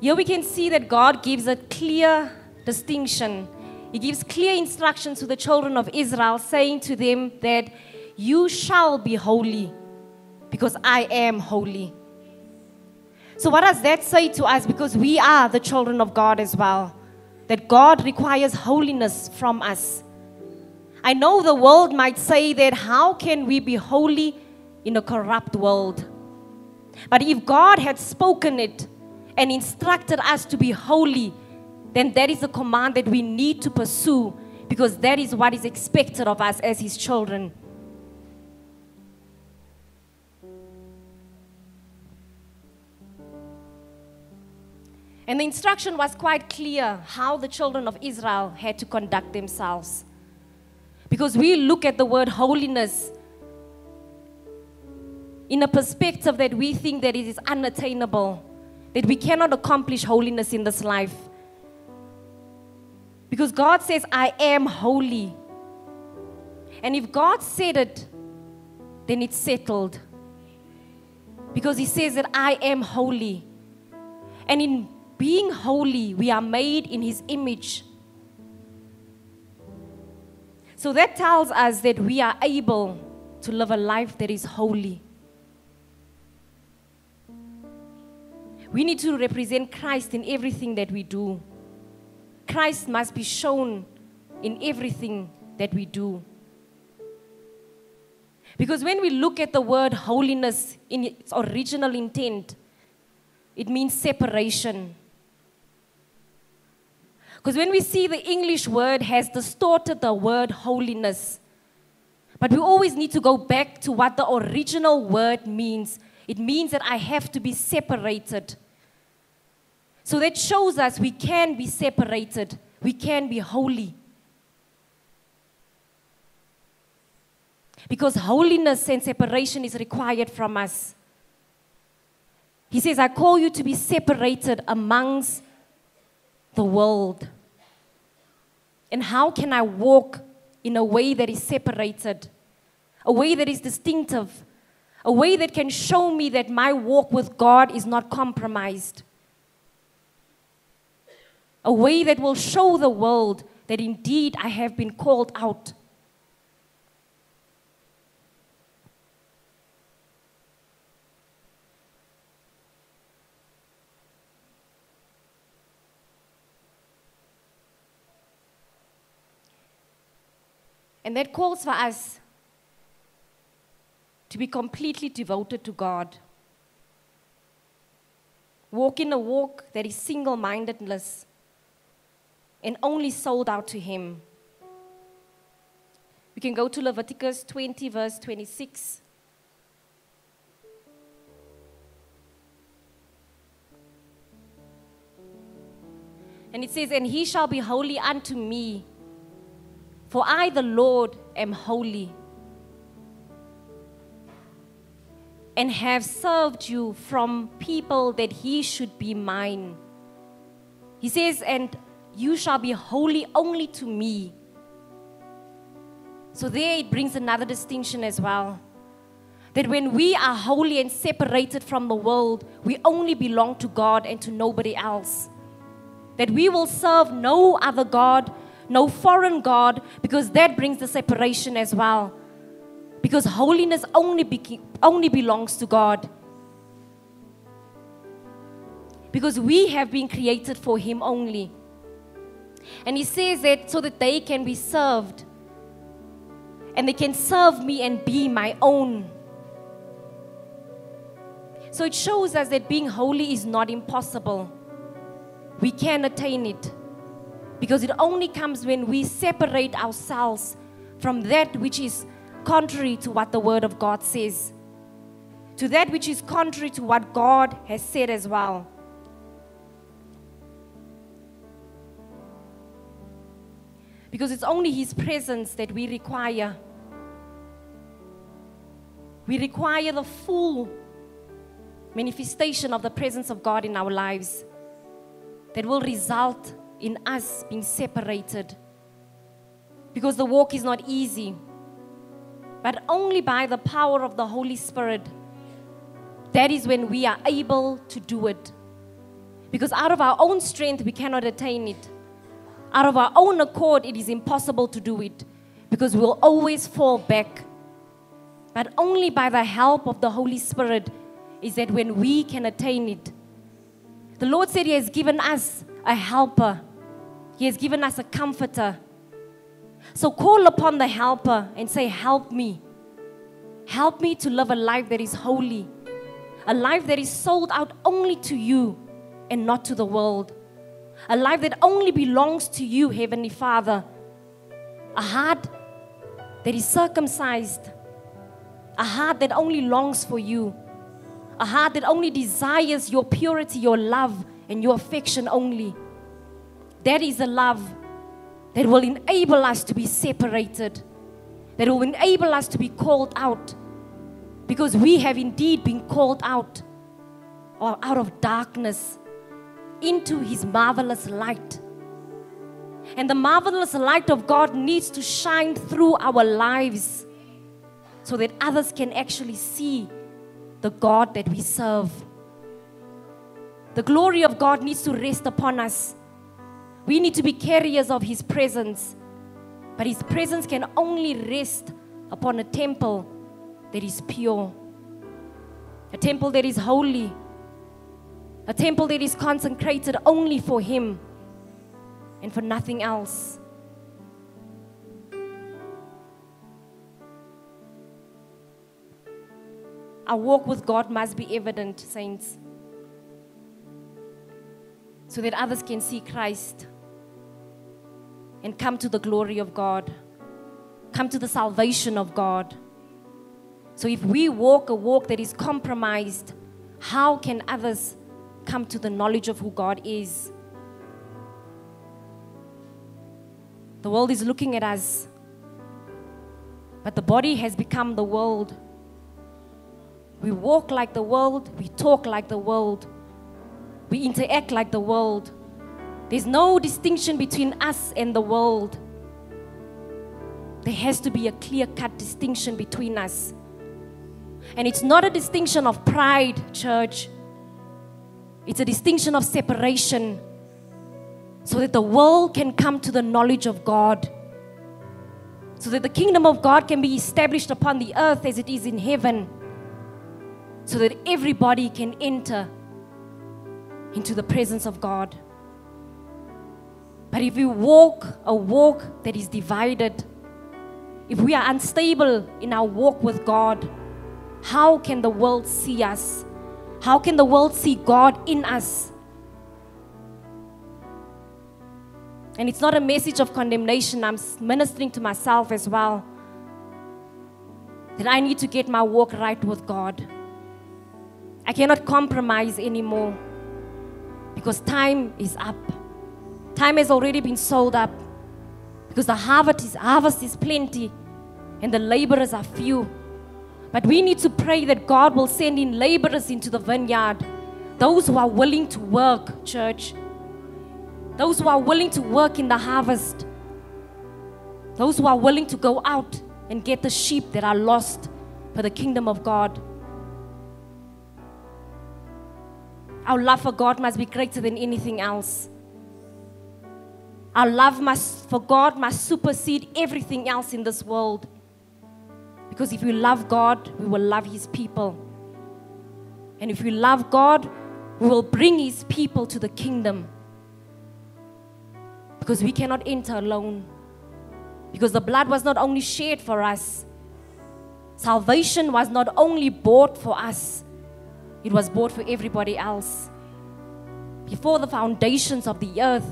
Here we can see that God gives a clear distinction. He gives clear instructions to the children of Israel, saying to them that you shall be holy because I am holy. So, what does that say to us? Because we are the children of God as well, that God requires holiness from us. I know the world might say that how can we be holy in a corrupt world? But if God had spoken it and instructed us to be holy, then that is a command that we need to pursue because that is what is expected of us as His children. And the instruction was quite clear how the children of Israel had to conduct themselves. Because we look at the word holiness in a perspective that we think that it is unattainable, that we cannot accomplish holiness in this life. Because God says, I am holy. And if God said it, then it's settled. Because He says that I am holy. And in being holy, we are made in His image. So that tells us that we are able to live a life that is holy. We need to represent Christ in everything that we do. Christ must be shown in everything that we do. Because when we look at the word holiness in its original intent, it means separation. Because when we see the English word has distorted the word holiness, but we always need to go back to what the original word means. It means that I have to be separated. So that shows us we can be separated, we can be holy. Because holiness and separation is required from us. He says, I call you to be separated amongst the world. And how can I walk in a way that is separated, a way that is distinctive, a way that can show me that my walk with God is not compromised? A way that will show the world that indeed I have been called out. And that calls for us to be completely devoted to God. Walk in a walk that is single mindedness and only sold out to Him. We can go to Leviticus 20, verse 26. And it says, And he shall be holy unto me, for I, the Lord, am holy, and have served you from people that he should be mine. He says, And you shall be holy only to me. So there it brings another distinction as well. That when we are holy and separated from the world, we only belong to God and to nobody else. That we will serve no other God, no foreign God, because that brings the separation as well. Because holiness only, be- only belongs to God. Because we have been created for Him only. And he says that so that they can be served. And they can serve me and be my own. So it shows us that being holy is not impossible. We can attain it. Because it only comes when we separate ourselves from that which is contrary to what the Word of God says, to that which is contrary to what God has said as well. Because it's only His presence that we require. We require the full manifestation of the presence of God in our lives that will result in us being separated. Because the walk is not easy, but only by the power of the Holy Spirit. That is when we are able to do it. Because out of our own strength, we cannot attain it. Out of our own accord, it is impossible to do it because we'll always fall back. But only by the help of the Holy Spirit is that when we can attain it. The Lord said He has given us a helper, He has given us a comforter. So call upon the helper and say, Help me. Help me to live a life that is holy, a life that is sold out only to you and not to the world, a life that only belongs to you, Heavenly Father, a heart that is circumcised, a heart that only longs for you, a heart that only desires your purity, your love, and your affection only. That is a love that will enable us to be separated, that will enable us to be called out, because we have indeed been called out or out of darkness into his marvelous light. And the marvelous light of God needs to shine through our lives so that others can actually see the God that we serve. The glory of God needs to rest upon us. We need to be carriers of His presence. But His presence can only rest upon a temple that is pure, a temple that is holy, a temple that is consecrated only for Him and for nothing else. Our walk with God must be evident, saints, so that others can see Christ and come to the glory of God, come to the salvation of God. So if we walk a walk that is compromised, how can others come to the knowledge of who God is? The world is looking at us, but the body has become the world. We walk like the world, we talk like the world, we interact like the world. There's no distinction between us and the world. There has to be a clear cut distinction between us. And it's not a distinction of pride, church. It's a distinction of separation so that the world can come to the knowledge of God. So that the kingdom of God can be established upon the earth as it is in heaven. So that everybody can enter into the presence of God. But if we walk a walk that is divided, if we are unstable in our walk with God, how can the world see us? How can the world see God in us? And it's not a message of condemnation. I'm ministering to myself as well. That I need to get my walk right with God. I cannot compromise anymore because time is up. Time has already been sold up because the harvest is, harvest is plenty and the laborers are few. But we need to pray that God will send in laborers into the vineyard, those who are willing to work, church, those who are willing to work in the harvest, those who are willing to go out and get the sheep that are lost for the kingdom of God. Our love for God must be greater than anything else. Our love must, for God must supersede everything else in this world. Because if we love God, we will love His people. And if we love God, we will bring His people to the kingdom. Because we cannot enter alone. Because the blood was not only shed for us, salvation was not only bought for us, it was bought for everybody else. Before the foundations of the earth,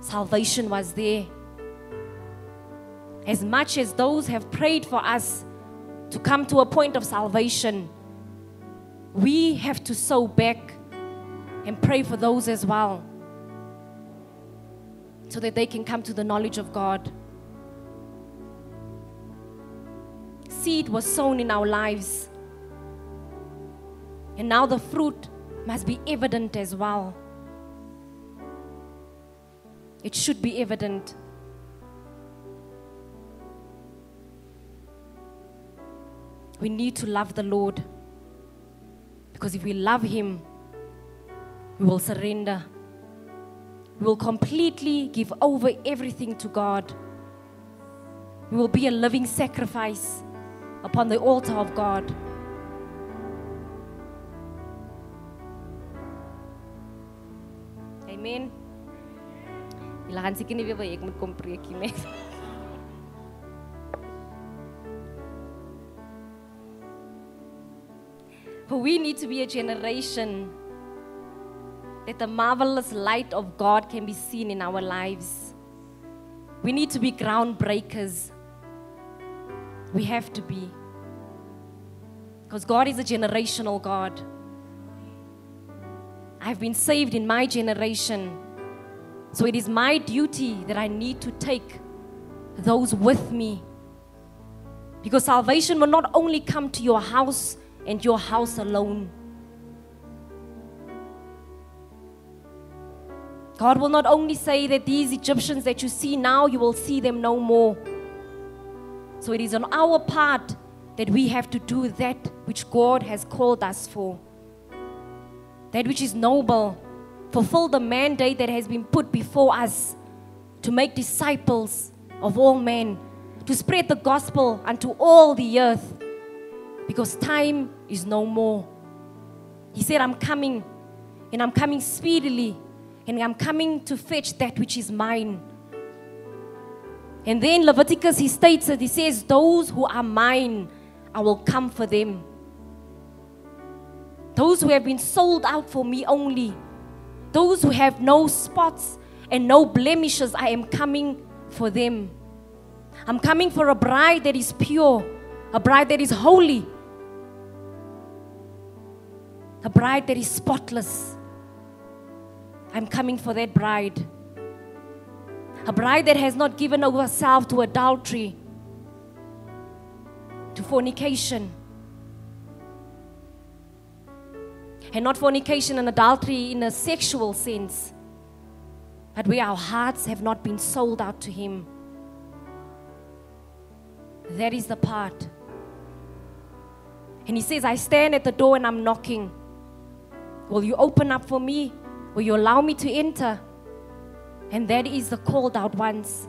salvation was there. As much as those have prayed for us to come to a point of salvation, we have to sow back and pray for those as well so that they can come to the knowledge of God. Seed was sown in our lives, and now the fruit must be evident as well. It should be evident. We need to love the Lord Because if we love Him, we will surrender. We will completely give over everything to God. We will be a living sacrifice upon the altar of God. Amen. Seker nie weer wil ek moet For we need to be a generation that the marvelous light of God can be seen in our lives. We need to be groundbreakers. We have to be. Because God is a generational God. I've been saved in my generation. So it is my duty that I need to take those with me. Because salvation will not only come to your house and your house alone. God will not only say that these Egyptians that you see now, you will see them no more. So it is on our part that we have to do that which God has called us for, that which is noble, fulfill the mandate that has been put before us to make disciples of all men, to spread the gospel unto all the earth, because time is no more. He said, I'm coming, and I'm coming speedily, and I'm coming to fetch that which is mine. And then Leviticus, he states that he says, Those who are mine, I will come for them. Those who have been sold out for me only, those who have no spots and no blemishes, I am coming for them. I'm coming for a bride that is pure, a bride that is holy, a bride that is spotless. I'm coming for that bride. A bride that has not given herself to adultery, to fornication. And not fornication and adultery in a sexual sense, but where our hearts have not been sold out to Him. That is the part. And He says, I stand at the door and I'm knocking. Will you open up for me? Will you allow me to enter? And that is the called out ones.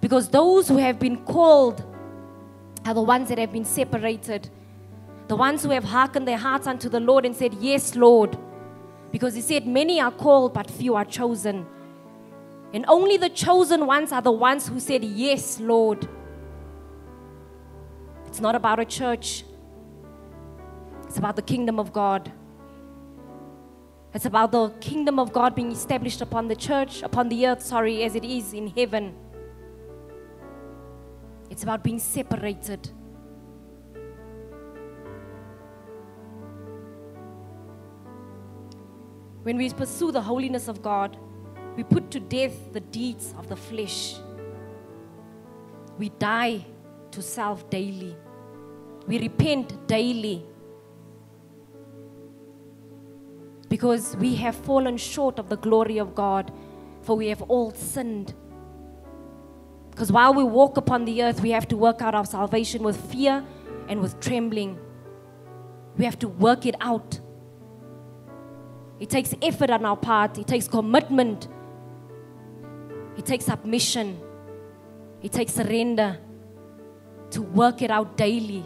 Because those who have been called are the ones that have been separated. The ones who have hearkened their hearts unto the Lord and said, Yes, Lord. Because He said, Many are called, but few are chosen. And only the chosen ones are the ones who said, Yes, Lord. It's not about a church, it's about the kingdom of God. It's about the kingdom of God being established upon the church, upon the earth, sorry, as it is in heaven. It's about being separated. When we pursue the holiness of God, we put to death the deeds of the flesh. We die to self daily. We repent daily. Because we have fallen short of the glory of God, for we have all sinned. Because while we walk upon the earth, we have to work out our salvation with fear and with trembling. We have to work it out. It takes effort on our part, it takes commitment, it takes submission, it takes surrender to work it out daily.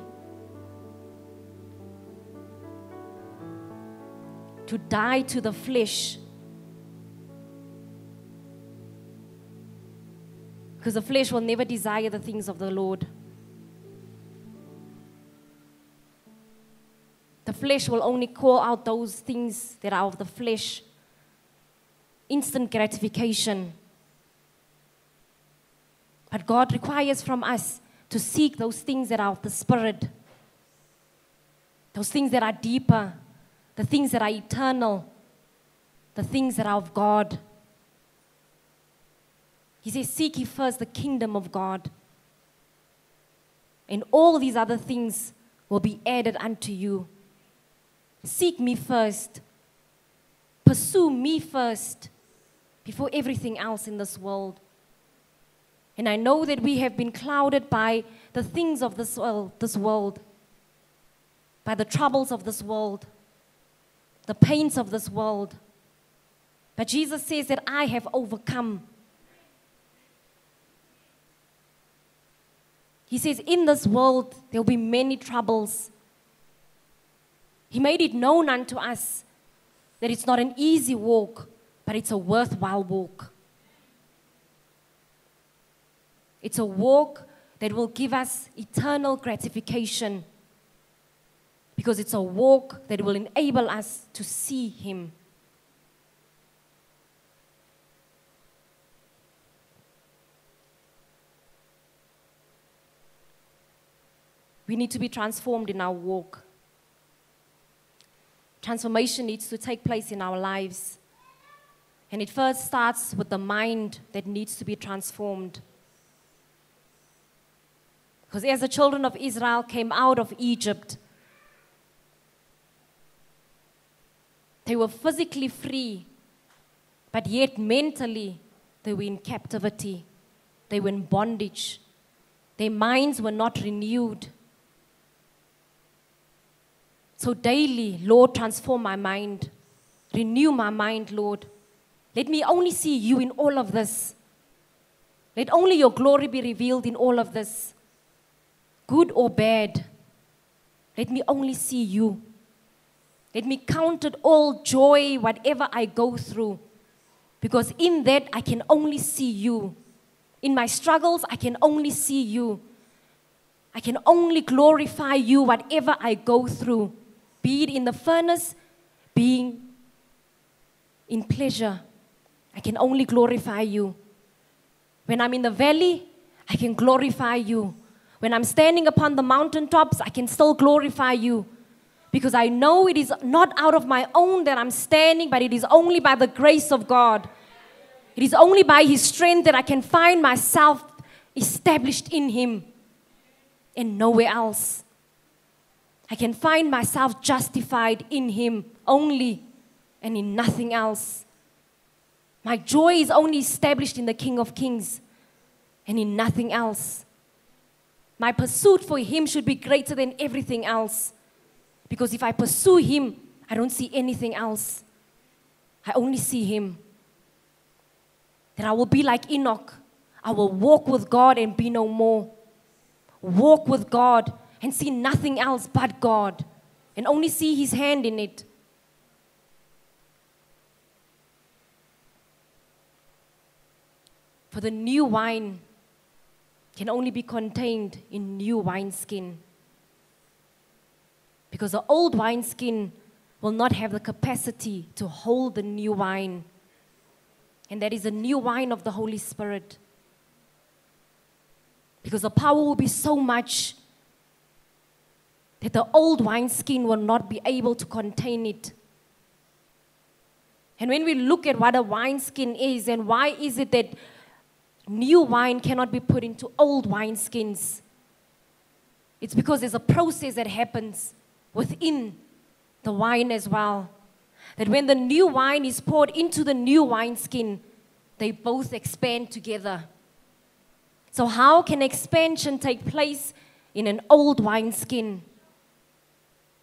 To die to the flesh. Because the flesh will never desire the things of the Lord. The flesh will only call out those things that are of the flesh instant gratification. But God requires from us to seek those things that are of the Spirit, those things that are deeper, the things that are eternal, the things that are of God. He says, Seek ye first the kingdom of God, and all these other things will be added unto you. Seek me first. Pursue me first before everything else in this world. And I know that we have been clouded by the things of this world, this world, by the troubles of this world, the pains of this world. But Jesus says that I have overcome. He says, In this world, there will be many troubles. He made it known unto us that it's not an easy walk, but it's a worthwhile walk. It's a walk that will give us eternal gratification because it's a walk that will enable us to see Him. We need to be transformed in our walk. Transformation needs to take place in our lives. And it first starts with the mind that needs to be transformed. Because as the children of Israel came out of Egypt, they were physically free, but yet mentally they were in captivity. They were in bondage. Their minds were not renewed. So daily, Lord, transform my mind. Renew my mind, Lord. Let me only see you in all of this. Let only your glory be revealed in all of this good or bad, let me only see you. Let me count it all joy, whatever I go through, because in that I can only see you. In my struggles, I can only see you. I can only glorify you, whatever I go through, be it in the furnace, being in pleasure. I can only glorify you. When I'm in the valley, I can glorify you. When I'm standing upon the mountaintops, I can still glorify you because I know it is not out of my own that I'm standing, but it is only by the grace of God. It is only by His strength that I can find myself established in Him and nowhere else. I can find myself justified in Him only and in nothing else. My joy is only established in the King of Kings and in nothing else. My pursuit for Him should be greater than everything else. Because if I pursue Him, I don't see anything else. I only see Him. That I will be like Enoch. I will walk with God and be no more. Walk with God and see nothing else but God and only see His hand in it. For the new wine can only be contained in new wineskin. Because the old wineskin will not have the capacity to hold the new wine. And that is the new wine of the Holy Spirit. Because the power will be so much that the old wineskin will not be able to contain it. And when we look at what a wineskin is and why is it that new wine cannot be put into old wineskins. It's because there's a process that happens within the wine as well. That when the new wine is poured into the new wineskin, they both expand together. So, how can expansion take place in an old wineskin?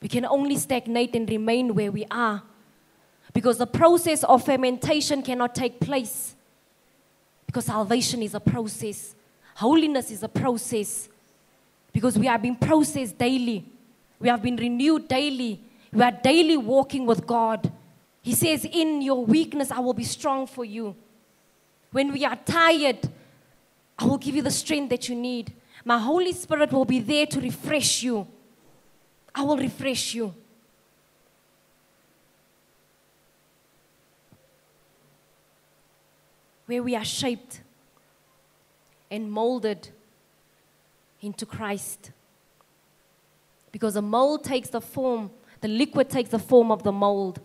We can only stagnate and remain where we are because the process of fermentation cannot take place because salvation is a process, holiness is a process. Because we are being processed daily, we have been renewed daily, we are daily walking with God. He says, In your weakness, I will be strong for you. When we are tired, I will give you the strength that you need. My Holy Spirit will be there to refresh you. I will refresh you. where we are shaped and molded into Christ. Because the mold takes the form, the liquid takes the form of the mold.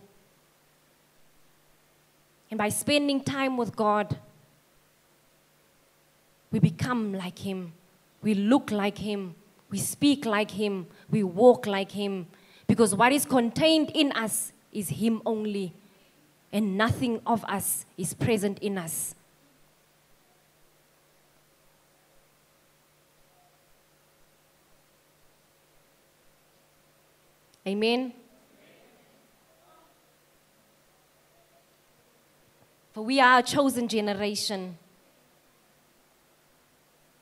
And by spending time with God, we become like Him. We look like Him. We speak like Him. We walk like Him. Because what is contained in us is Him only and nothing of us is present in us. Amen. For we are a chosen generation.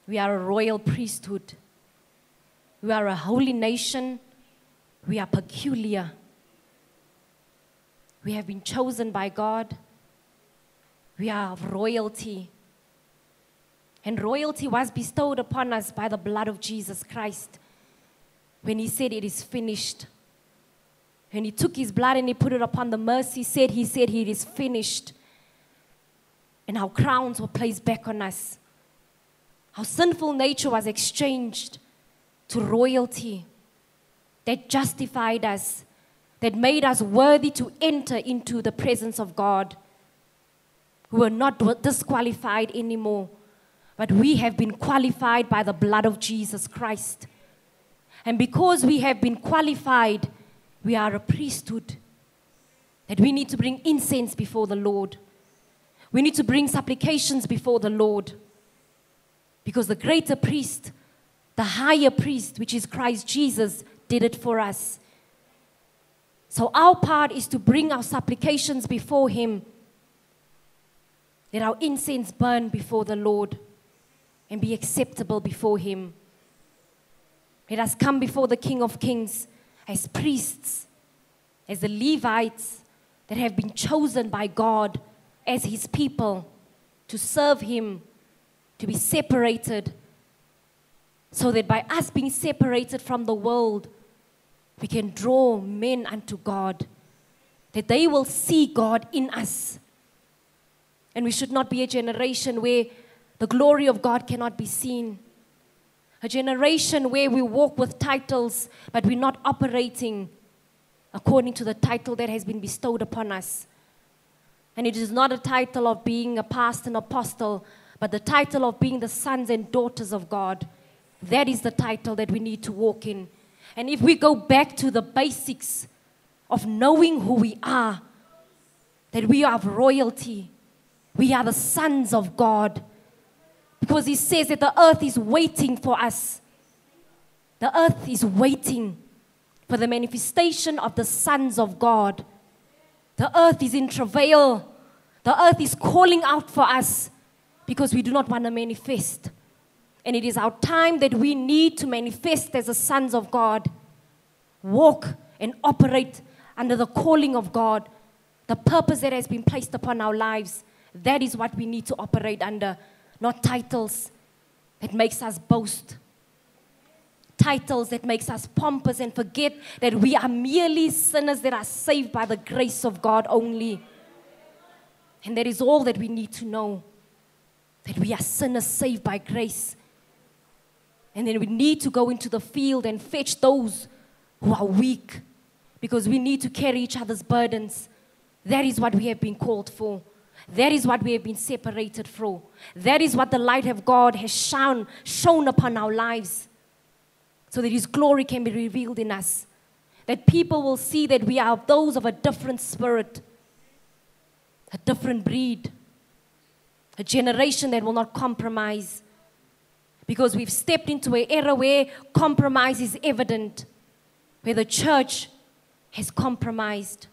We are a royal priesthood. We are a holy nation. We are peculiar. We have been chosen by God. We are of royalty. And royalty was bestowed upon us by the blood of Jesus Christ when he said, It is finished. And he took his blood and he put it upon the mercy seat. He said, It is finished. And our crowns were placed back on us. Our sinful nature was exchanged to royalty that justified us, that made us worthy to enter into the presence of God. We were not disqualified anymore, but we have been qualified by the blood of Jesus Christ. And because we have been qualified, we are a priesthood. That we need to bring incense before the Lord. We need to bring supplications before the Lord. Because the greater priest, the higher priest, which is Christ Jesus, did it for us. So our part is to bring our supplications before Him. Let our incense burn before the Lord and be acceptable before Him. Let us come before the King of Kings as priests, as the Levites that have been chosen by God as His people to serve Him, to be separated, so that by us being separated from the world, we can draw men unto God, that they will see God in us. And we should not be a generation where the glory of God cannot be seen a generation where we walk with titles, but we're not operating according to the title that has been bestowed upon us. And it is not a title of being a pastor and apostle, but the title of being the sons and daughters of God. That is the title that we need to walk in. And if we go back to the basics of knowing who we are, that we are of royalty, we are the sons of God because he says that the earth is waiting for us. The earth is waiting for the manifestation of the sons of God. The earth is in travail. The earth is calling out for us because we do not want to manifest. And it is our time that we need to manifest as the sons of God. Walk and operate under the calling of God, the purpose that has been placed upon our lives. That is what we need to operate under not titles that makes us boast titles that makes us pompous and forget that we are merely sinners that are saved by the grace of God only. And that is all that we need to know that we are sinners saved by grace. And then we need to go into the field and fetch those who are weak because we need to carry each other's burdens. That is what we have been called for. That is what we have been separated from. That is what the light of God has shone, shown upon our lives so that His glory can be revealed in us. That people will see that we are those of a different spirit, a different breed, a generation that will not compromise. Because we've stepped into an era where compromise is evident, where the church has compromised.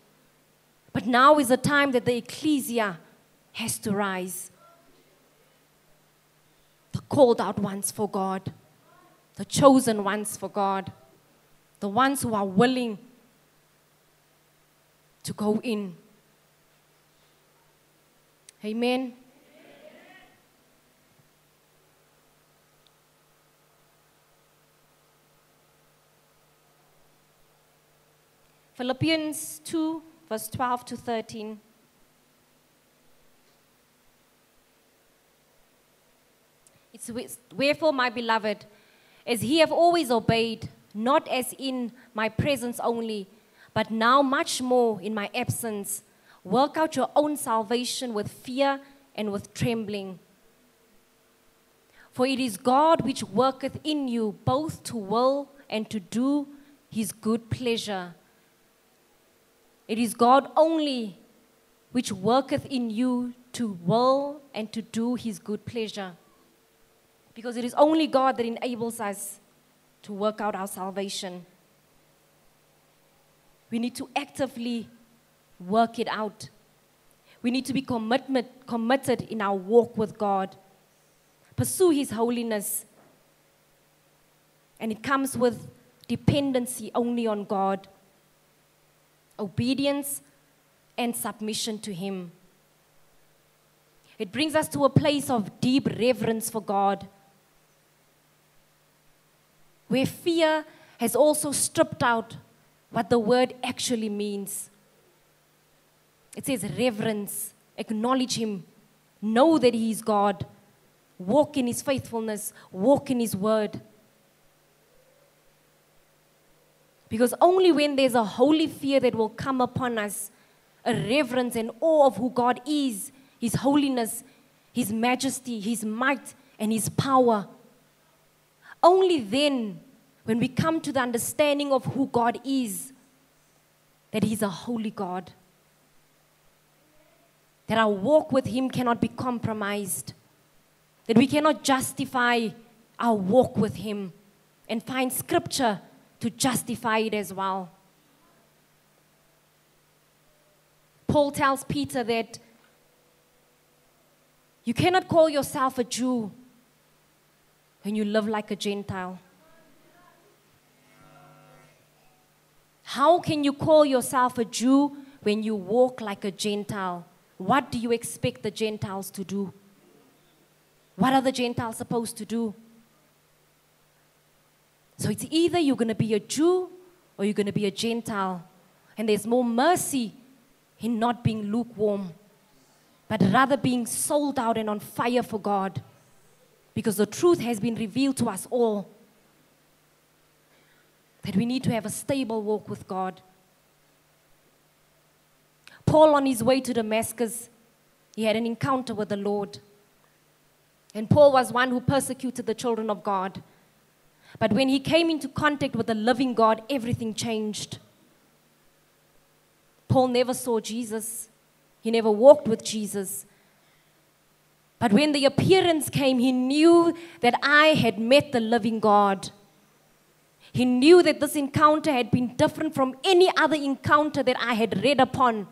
But now is the time that the ecclesia has to rise. The called out ones for God, the chosen ones for God, the ones who are willing to go in. Amen. Philippians 2, verse 12 to 13. It's wherefore, my beloved, as ye have always obeyed, not as in my presence only, but now much more in my absence, work out your own salvation with fear and with trembling. For it is God which worketh in you both to will and to do his good pleasure. It is God only which worketh in you to will and to do his good pleasure. Because it is only God that enables us to work out our salvation. We need to actively work it out. We need to be commitment, committed in our walk with God. Pursue His holiness. And it comes with dependency only on God, obedience, and submission to Him. It brings us to a place of deep reverence for God, where fear has also stripped out what the word actually means. It says reverence, acknowledge Him, know that He is God, walk in His faithfulness, walk in His word. Because only when there's a holy fear that will come upon us, a reverence and awe of who God is, His holiness, His majesty, His might, and His power, only then, when we come to the understanding of who God is, that He's a holy God, that our walk with Him cannot be compromised, that we cannot justify our walk with Him and find scripture to justify it as well. Paul tells Peter that you cannot call yourself a Jew when you live like a Gentile. How can you call yourself a Jew when you walk like a Gentile? What do you expect the Gentiles to do? What are the Gentiles supposed to do? So it's either you're going to be a Jew or you're going to be a Gentile. And there's more mercy in not being lukewarm, but rather being sold out and on fire for God. Because the truth has been revealed to us all that we need to have a stable walk with God. Paul, on his way to Damascus, he had an encounter with the Lord. And Paul was one who persecuted the children of God. But when he came into contact with the living God, everything changed. Paul never saw Jesus, he never walked with Jesus. But when the appearance came, he knew that I had met the living God. He knew that this encounter had been different from any other encounter that I had read upon.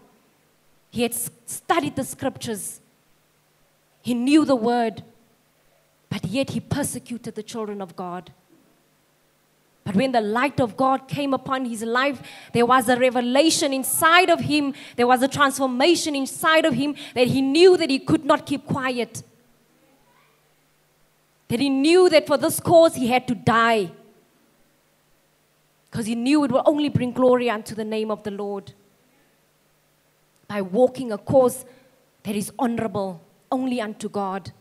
He had studied the scriptures, he knew the word, but yet he persecuted the children of God. But when the light of God came upon his life, there was a revelation inside of him. There was a transformation inside of him that he knew that he could not keep quiet. That he knew that for this cause he had to die. Because he knew it will only bring glory unto the name of the Lord. By walking a course that is honorable only unto God.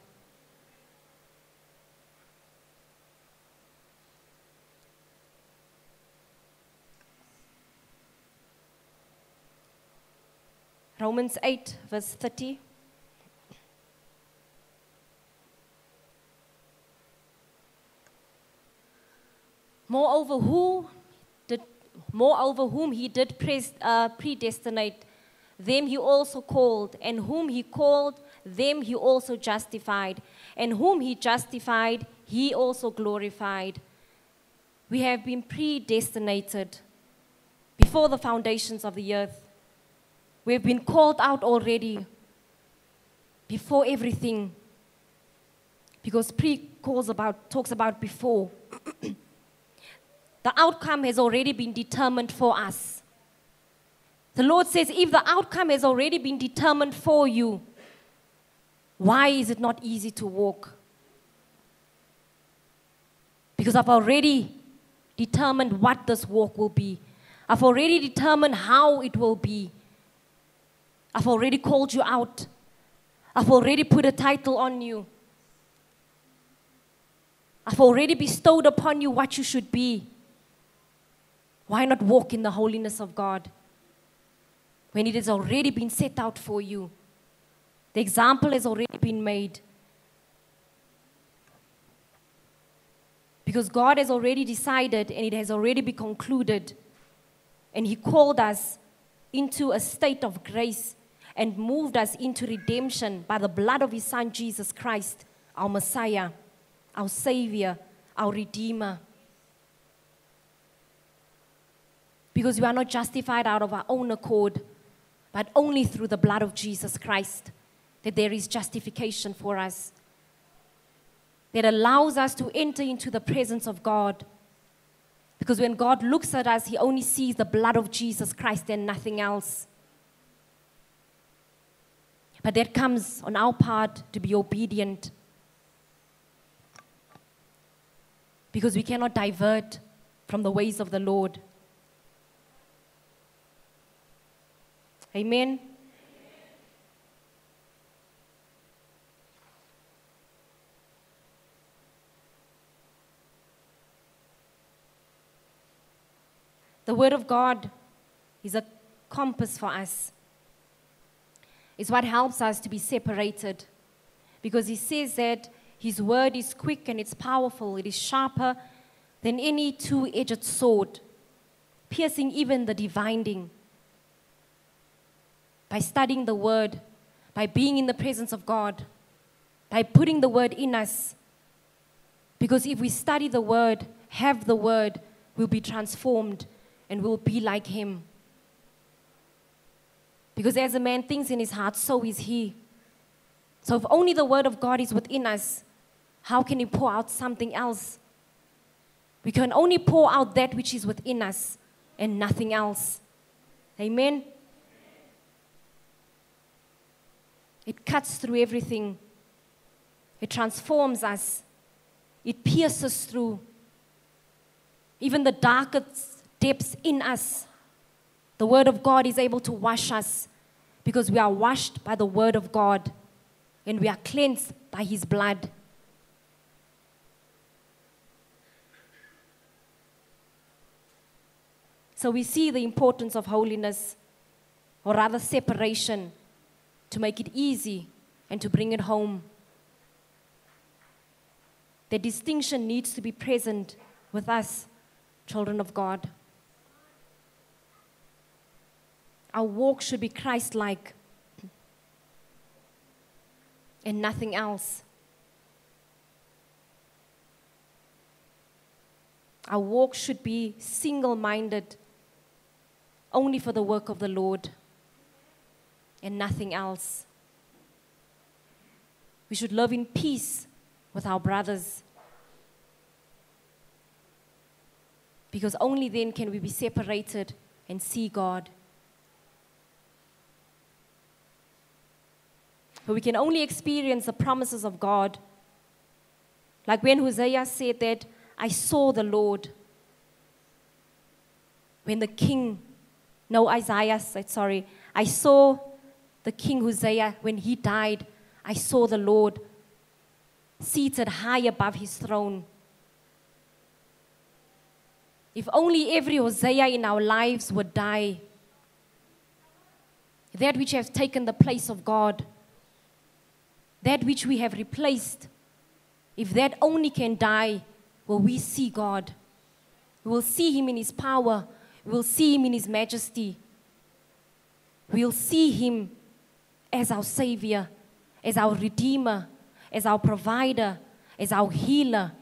Romans 8, verse 30. Moreover, who moreover, whom he did uh, predestinate, them he also called, and whom he called, them he also justified, and whom he justified, he also glorified. We have been predestinated before the foundations of the earth. We've been called out already before everything. Because pre calls about talks about before. The outcome has already been determined for us. The Lord says, if the outcome has already been determined for you, why is it not easy to walk? Because I've already determined what this walk will be. I've already determined how it will be. I've already called you out. I've already put a title on you. I've already bestowed upon you what you should be. Why not walk in the holiness of God when it has already been set out for you? The example has already been made. Because God has already decided and it has already been concluded. And He called us into a state of grace and moved us into redemption by the blood of His Son, Jesus Christ, our Messiah, our Savior, our Redeemer. Because we are not justified out of our own accord, but only through the blood of Jesus Christ that there is justification for us. That allows us to enter into the presence of God. Because when God looks at us, He only sees the blood of Jesus Christ and nothing else. But that comes on our part to be obedient. Because we cannot divert from the ways of the Lord. Amen. The Word of God is a compass for us. It's what helps us to be separated. Because He says that His Word is quick and it's powerful, it is sharper than any two edged sword, piercing even the dividing by studying the Word, by being in the presence of God, by putting the Word in us. Because if we study the Word, have the Word, we'll be transformed and we'll be like Him. Because as a man thinks in his heart, so is he. So if only the Word of God is within us, how can He pour out something else? We can only pour out that which is within us and nothing else. Amen. It cuts through everything. It transforms us. It pierces through even the darkest depths in us. The Word of God is able to wash us because we are washed by the Word of God and we are cleansed by His blood. So we see the importance of holiness, or rather separation to make it easy and to bring it home. The distinction needs to be present with us, children of God. Our walk should be Christ like and nothing else. Our walk should be single minded, only for the work of the Lord and nothing else. We should live in peace with our brothers. Because only then can we be separated and see God. But we can only experience the promises of God. Like when Hosea said that, I saw the Lord. When the king, no, Isaiah said, sorry, I saw the king Hosea, when he died, I saw the Lord seated high above his throne. If only every Hosea in our lives would die, that which has taken the place of God, that which we have replaced, if that only can die, will we see God? We will see Him in His power, we will see Him in His majesty, we will see Him as our Savior, as our Redeemer, as our provider, as our healer.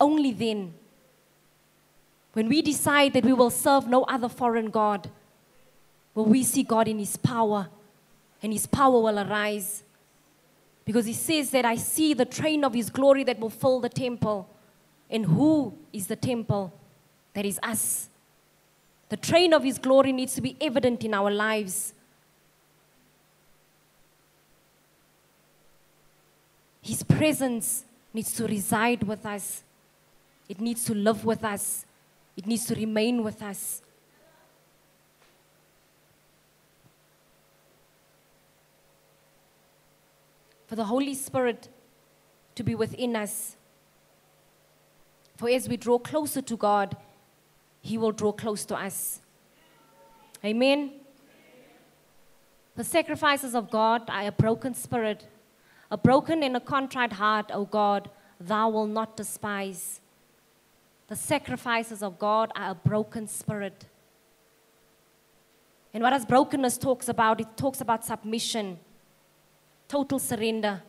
Only then, when we decide that we will serve no other foreign God, will we see God in His power, and His power will arise. Because He says that I see the train of His glory that will fill the temple. And who is the temple? That is us. The train of His glory needs to be evident in our lives. His presence needs to reside with us, it needs to live with us, it needs to remain with us. For the Holy Spirit to be within us. For as we draw closer to God, He will draw close to us. Amen. The sacrifices of God are a broken spirit a broken and a contrite heart, O God, thou wilt not despise. The sacrifices of God are a broken spirit. And what does brokenness talks about? It talks about submission, total surrender.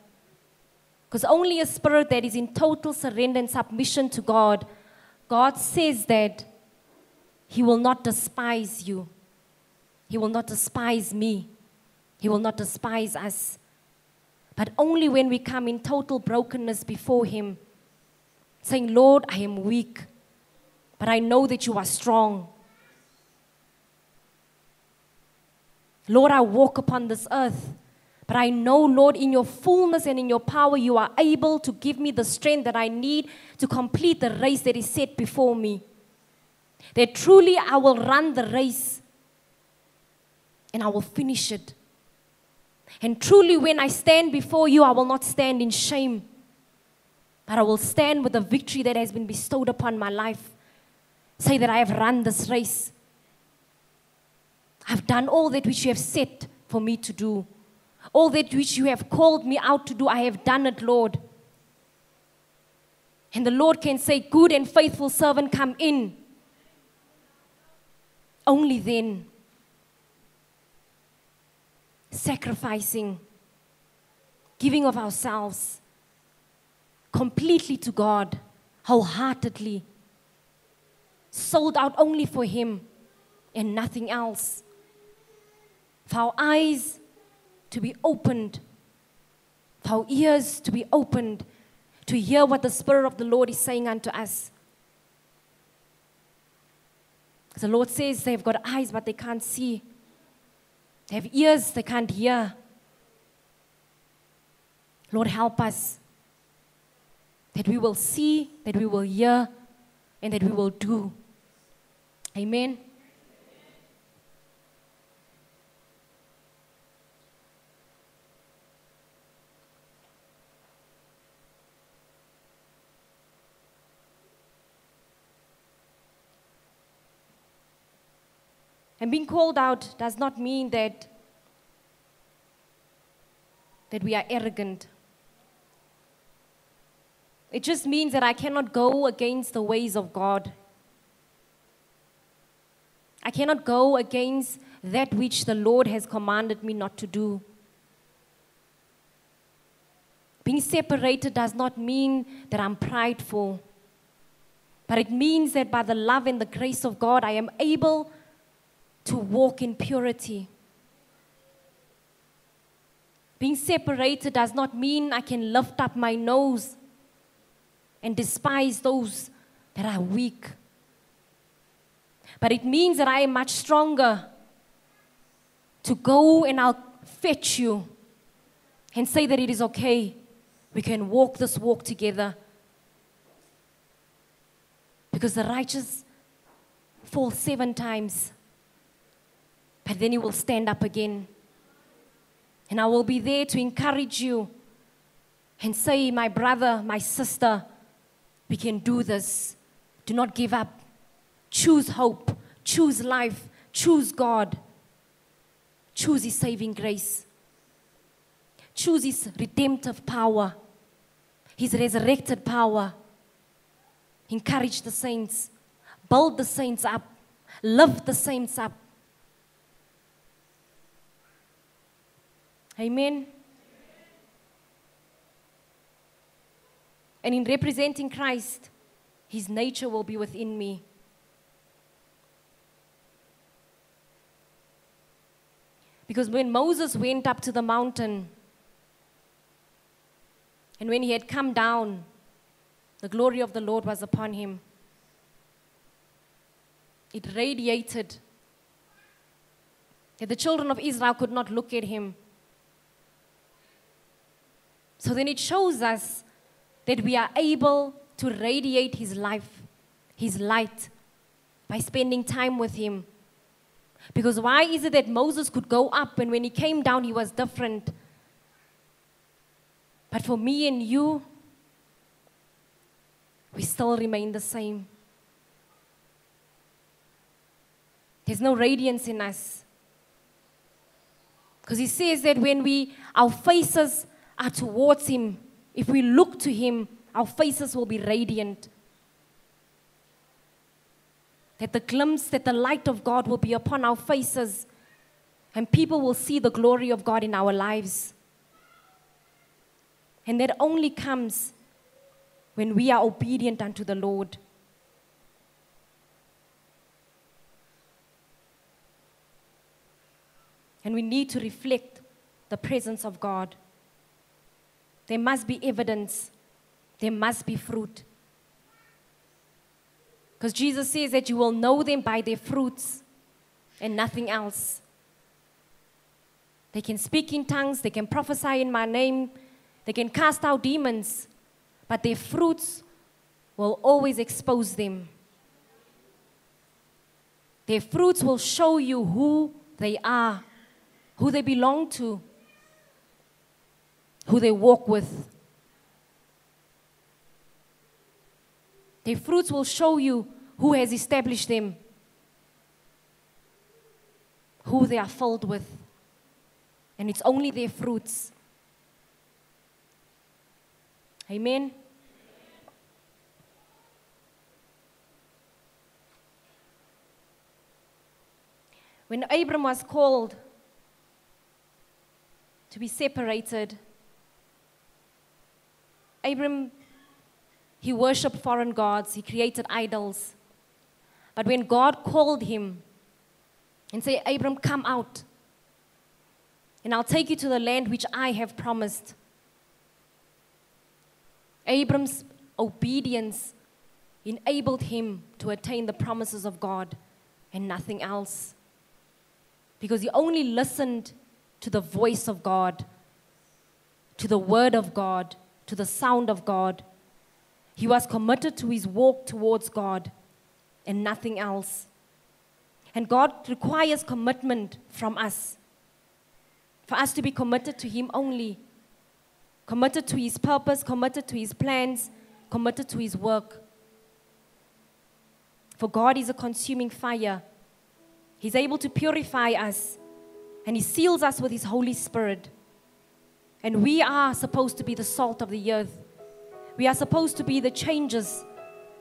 Because only a spirit that is in total surrender and submission to God, God says that He will not despise you. He will not despise me. He will not despise us. But only when we come in total brokenness before Him, saying, Lord, I am weak, but I know that you are strong. Lord, I walk upon this earth, but I know, Lord, in your fullness and in your power, you are able to give me the strength that I need to complete the race that is set before me. That truly I will run the race and I will finish it. And truly, when I stand before you, I will not stand in shame, but I will stand with the victory that has been bestowed upon my life. Say that I have run this race. I've done all that which you have set for me to do. All that which you have called me out to do, I have done it, Lord. And the Lord can say, Good and faithful servant, come in. Only then, sacrificing, giving of ourselves completely to God, wholeheartedly, sold out only for Him and nothing else. For our eyes to be opened, for our ears to be opened, to hear what the Spirit of the Lord is saying unto us. The Lord says they've got eyes, but they can't see. They have ears, they can't hear. Lord, help us that we will see, that we will hear, and that we will do. Amen. And being called out does not mean that, that we are arrogant. It just means that I cannot go against the ways of God. I cannot go against that which the Lord has commanded me not to do. Being separated does not mean that I'm prideful, but it means that by the love and the grace of God, I am able to walk in purity. Being separated does not mean I can lift up my nose and despise those that are weak. But it means that I am much stronger to go and I'll fetch you and say that it is okay. We can walk this walk together. Because the righteous fall seven times but then you will stand up again. And I will be there to encourage you and say, My brother, my sister, we can do this. Do not give up. Choose hope, choose life, choose God, choose His saving grace, choose His redemptive power, His resurrected power. Encourage the saints, build the saints up, lift the saints up. Amen. And in representing Christ, his nature will be within me. Because when Moses went up to the mountain, and when he had come down, the glory of the Lord was upon him. It radiated that the children of Israel could not look at him. So then it shows us that we are able to radiate His life, His light, by spending time with Him. Because why is it that Moses could go up and when he came down, he was different? But for me and you, we still remain the same. There's no radiance in us. Because he says that when we, our faces are towards Him, if we look to Him, our faces will be radiant. That the glimpse, that the light of God will be upon our faces, and people will see the glory of God in our lives. And that only comes when we are obedient unto the Lord. And we need to reflect the presence of God. There must be evidence, there must be fruit. Because Jesus says that you will know them by their fruits and nothing else. They can speak in tongues, they can prophesy in my name, they can cast out demons, but their fruits will always expose them. Their fruits will show you who they are, who they belong to, who they walk with. Their fruits will show you who has established them, who they are filled with. And it's only their fruits. Amen. When Abram was called to be separated, Abram, he worshiped foreign gods, he created idols. But when God called him and said, Abram, come out, and I'll take you to the land which I have promised. Abram's obedience enabled him to attain the promises of God and nothing else. Because he only listened to the voice of God, to the word of God, to the sound of God. He was committed to his walk towards God and nothing else. And God requires commitment from us. For us to be committed to Him only, committed to His purpose, committed to His plans, committed to His work. For God is a consuming fire. He's able to purify us, and He seals us with His Holy Spirit. And we are supposed to be the salt of the earth. We are supposed to be the changers,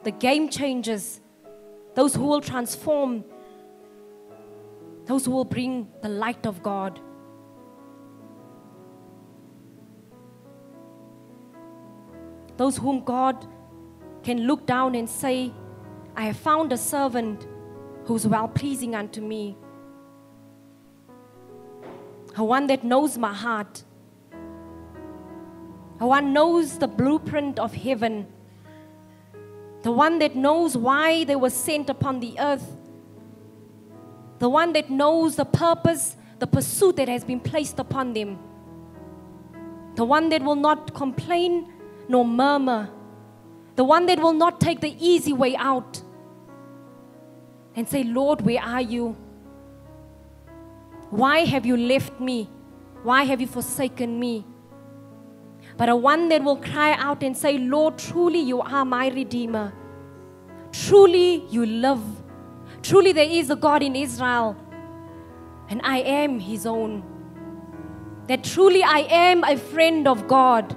the game changers, those who will transform, those who will bring the light of God. Those whom God can look down and say, I have found a servant who's well pleasing unto me. A one that knows my heart. A one knows the blueprint of heaven. The one that knows why they were sent upon the earth. The one that knows the purpose, the pursuit that has been placed upon them. The one that will not complain nor murmur. The one that will not take the easy way out and say, Lord, where are you? Why have you left me? Why have you forsaken me? But a one that will cry out and say, Lord, truly you are my Redeemer. Truly you live. Truly there is a God in Israel, and I am his own. That truly I am a friend of God.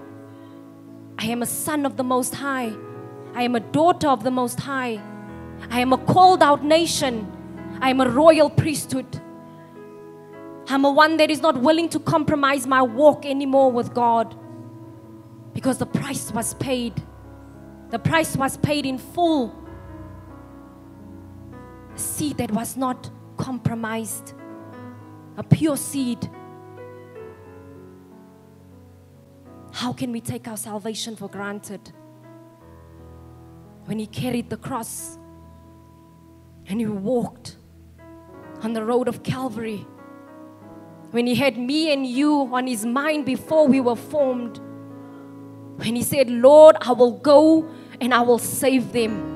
I am a son of the Most High. I am a daughter of the Most High. I am a called out nation. I am a royal priesthood. I'm a one that is not willing to compromise my walk anymore with God because the price was paid. The price was paid in full. A seed that was not compromised, a pure seed How can we take our salvation for granted? When he carried the cross and he walked on the road of Calvary, when he had me and you on his mind before we were formed, when he said, Lord, I will go and I will save them.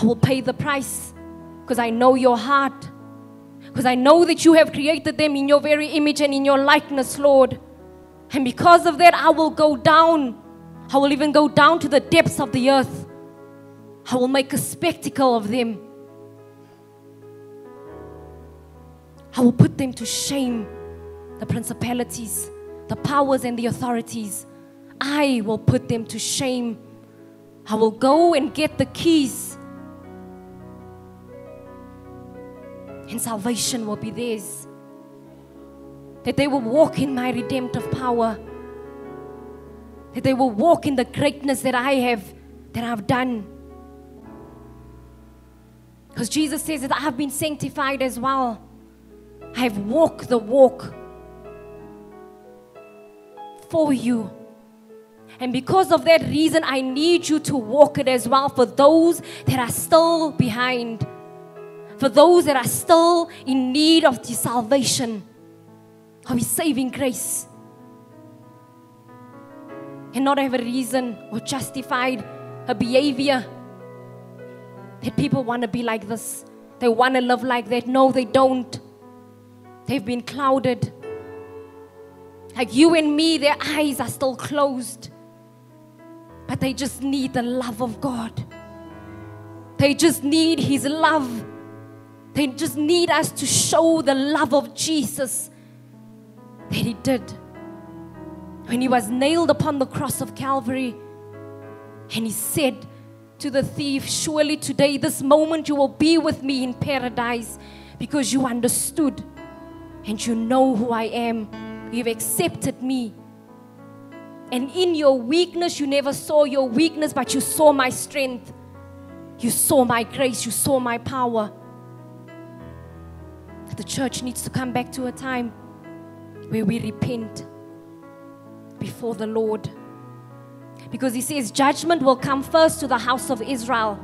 I will pay the price because I know your heart. Because I know that you have created them in your very image and in your likeness, Lord. And because of that, I will go down. I will even go down to the depths of the earth. I will make a spectacle of them. I will put them to shame, the principalities, the powers, and the authorities. I will put them to shame. I will go and get the keys and salvation will be theirs. That they will walk in my redemptive power. That they will walk in the greatness that I have, that I've done. Because Jesus says that I have been sanctified as well. I have walked the walk for you. And because of that reason, I need you to walk it as well for those that are still behind, for those that are still in need of the salvation, of His saving grace. And not have a reason or justified a behavior that people want to be like this. They want to live like that. No, they don't. They've been clouded. Like you and me, their eyes are still closed. But they just need the love of God. They just need His love. They just need us to show the love of Jesus that He did. When He was nailed upon the cross of Calvary, and He said to the thief, Surely today, this moment, you will be with me in paradise because you understood and you know who I am. You've accepted me. And in your weakness, you never saw your weakness, but you saw my strength. You saw my grace. You saw my power. The church needs to come back to a time where we repent before the Lord. Because he says, Judgment will come first to the house of Israel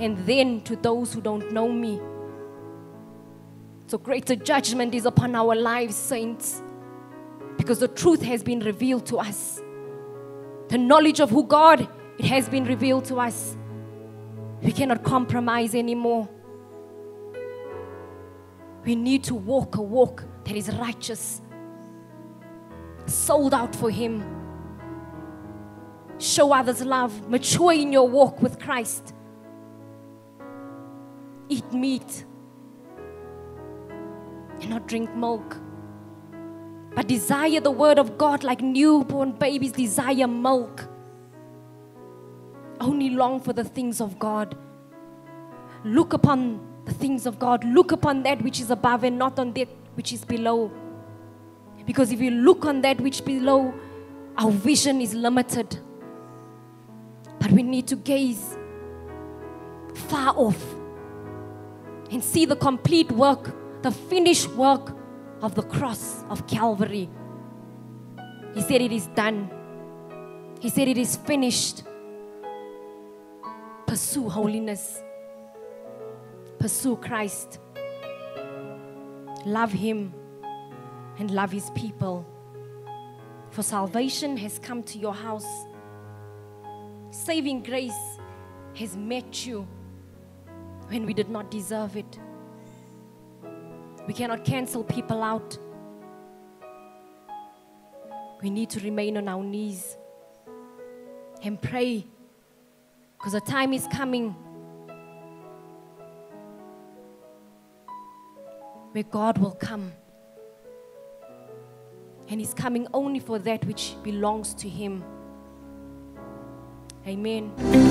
and then to those who don't know me. So, greater judgment is upon our lives, saints, because the truth has been revealed to us. The knowledge of who God, it has been revealed to us. We cannot compromise anymore. We need to walk a walk that is righteous, sold out for Him. Show others love, mature in your walk with Christ. Eat meat and not drink milk. But desire the word of God like newborn babies desire milk. Only long for the things of God. Look upon the things of God. Look upon that which is above and not on that which is below. Because if you look on that which below, our vision is limited. But we need to gaze far off and see the complete work the finished work of the cross of Calvary. He said, It is done. He said, It is finished. Pursue holiness, pursue Christ, love Him, and love His people. For salvation has come to your house, saving grace has met you when we did not deserve it. We cannot cancel people out. We need to remain on our knees and pray because the time is coming where God will come. And He's coming only for that which belongs to Him. Amen.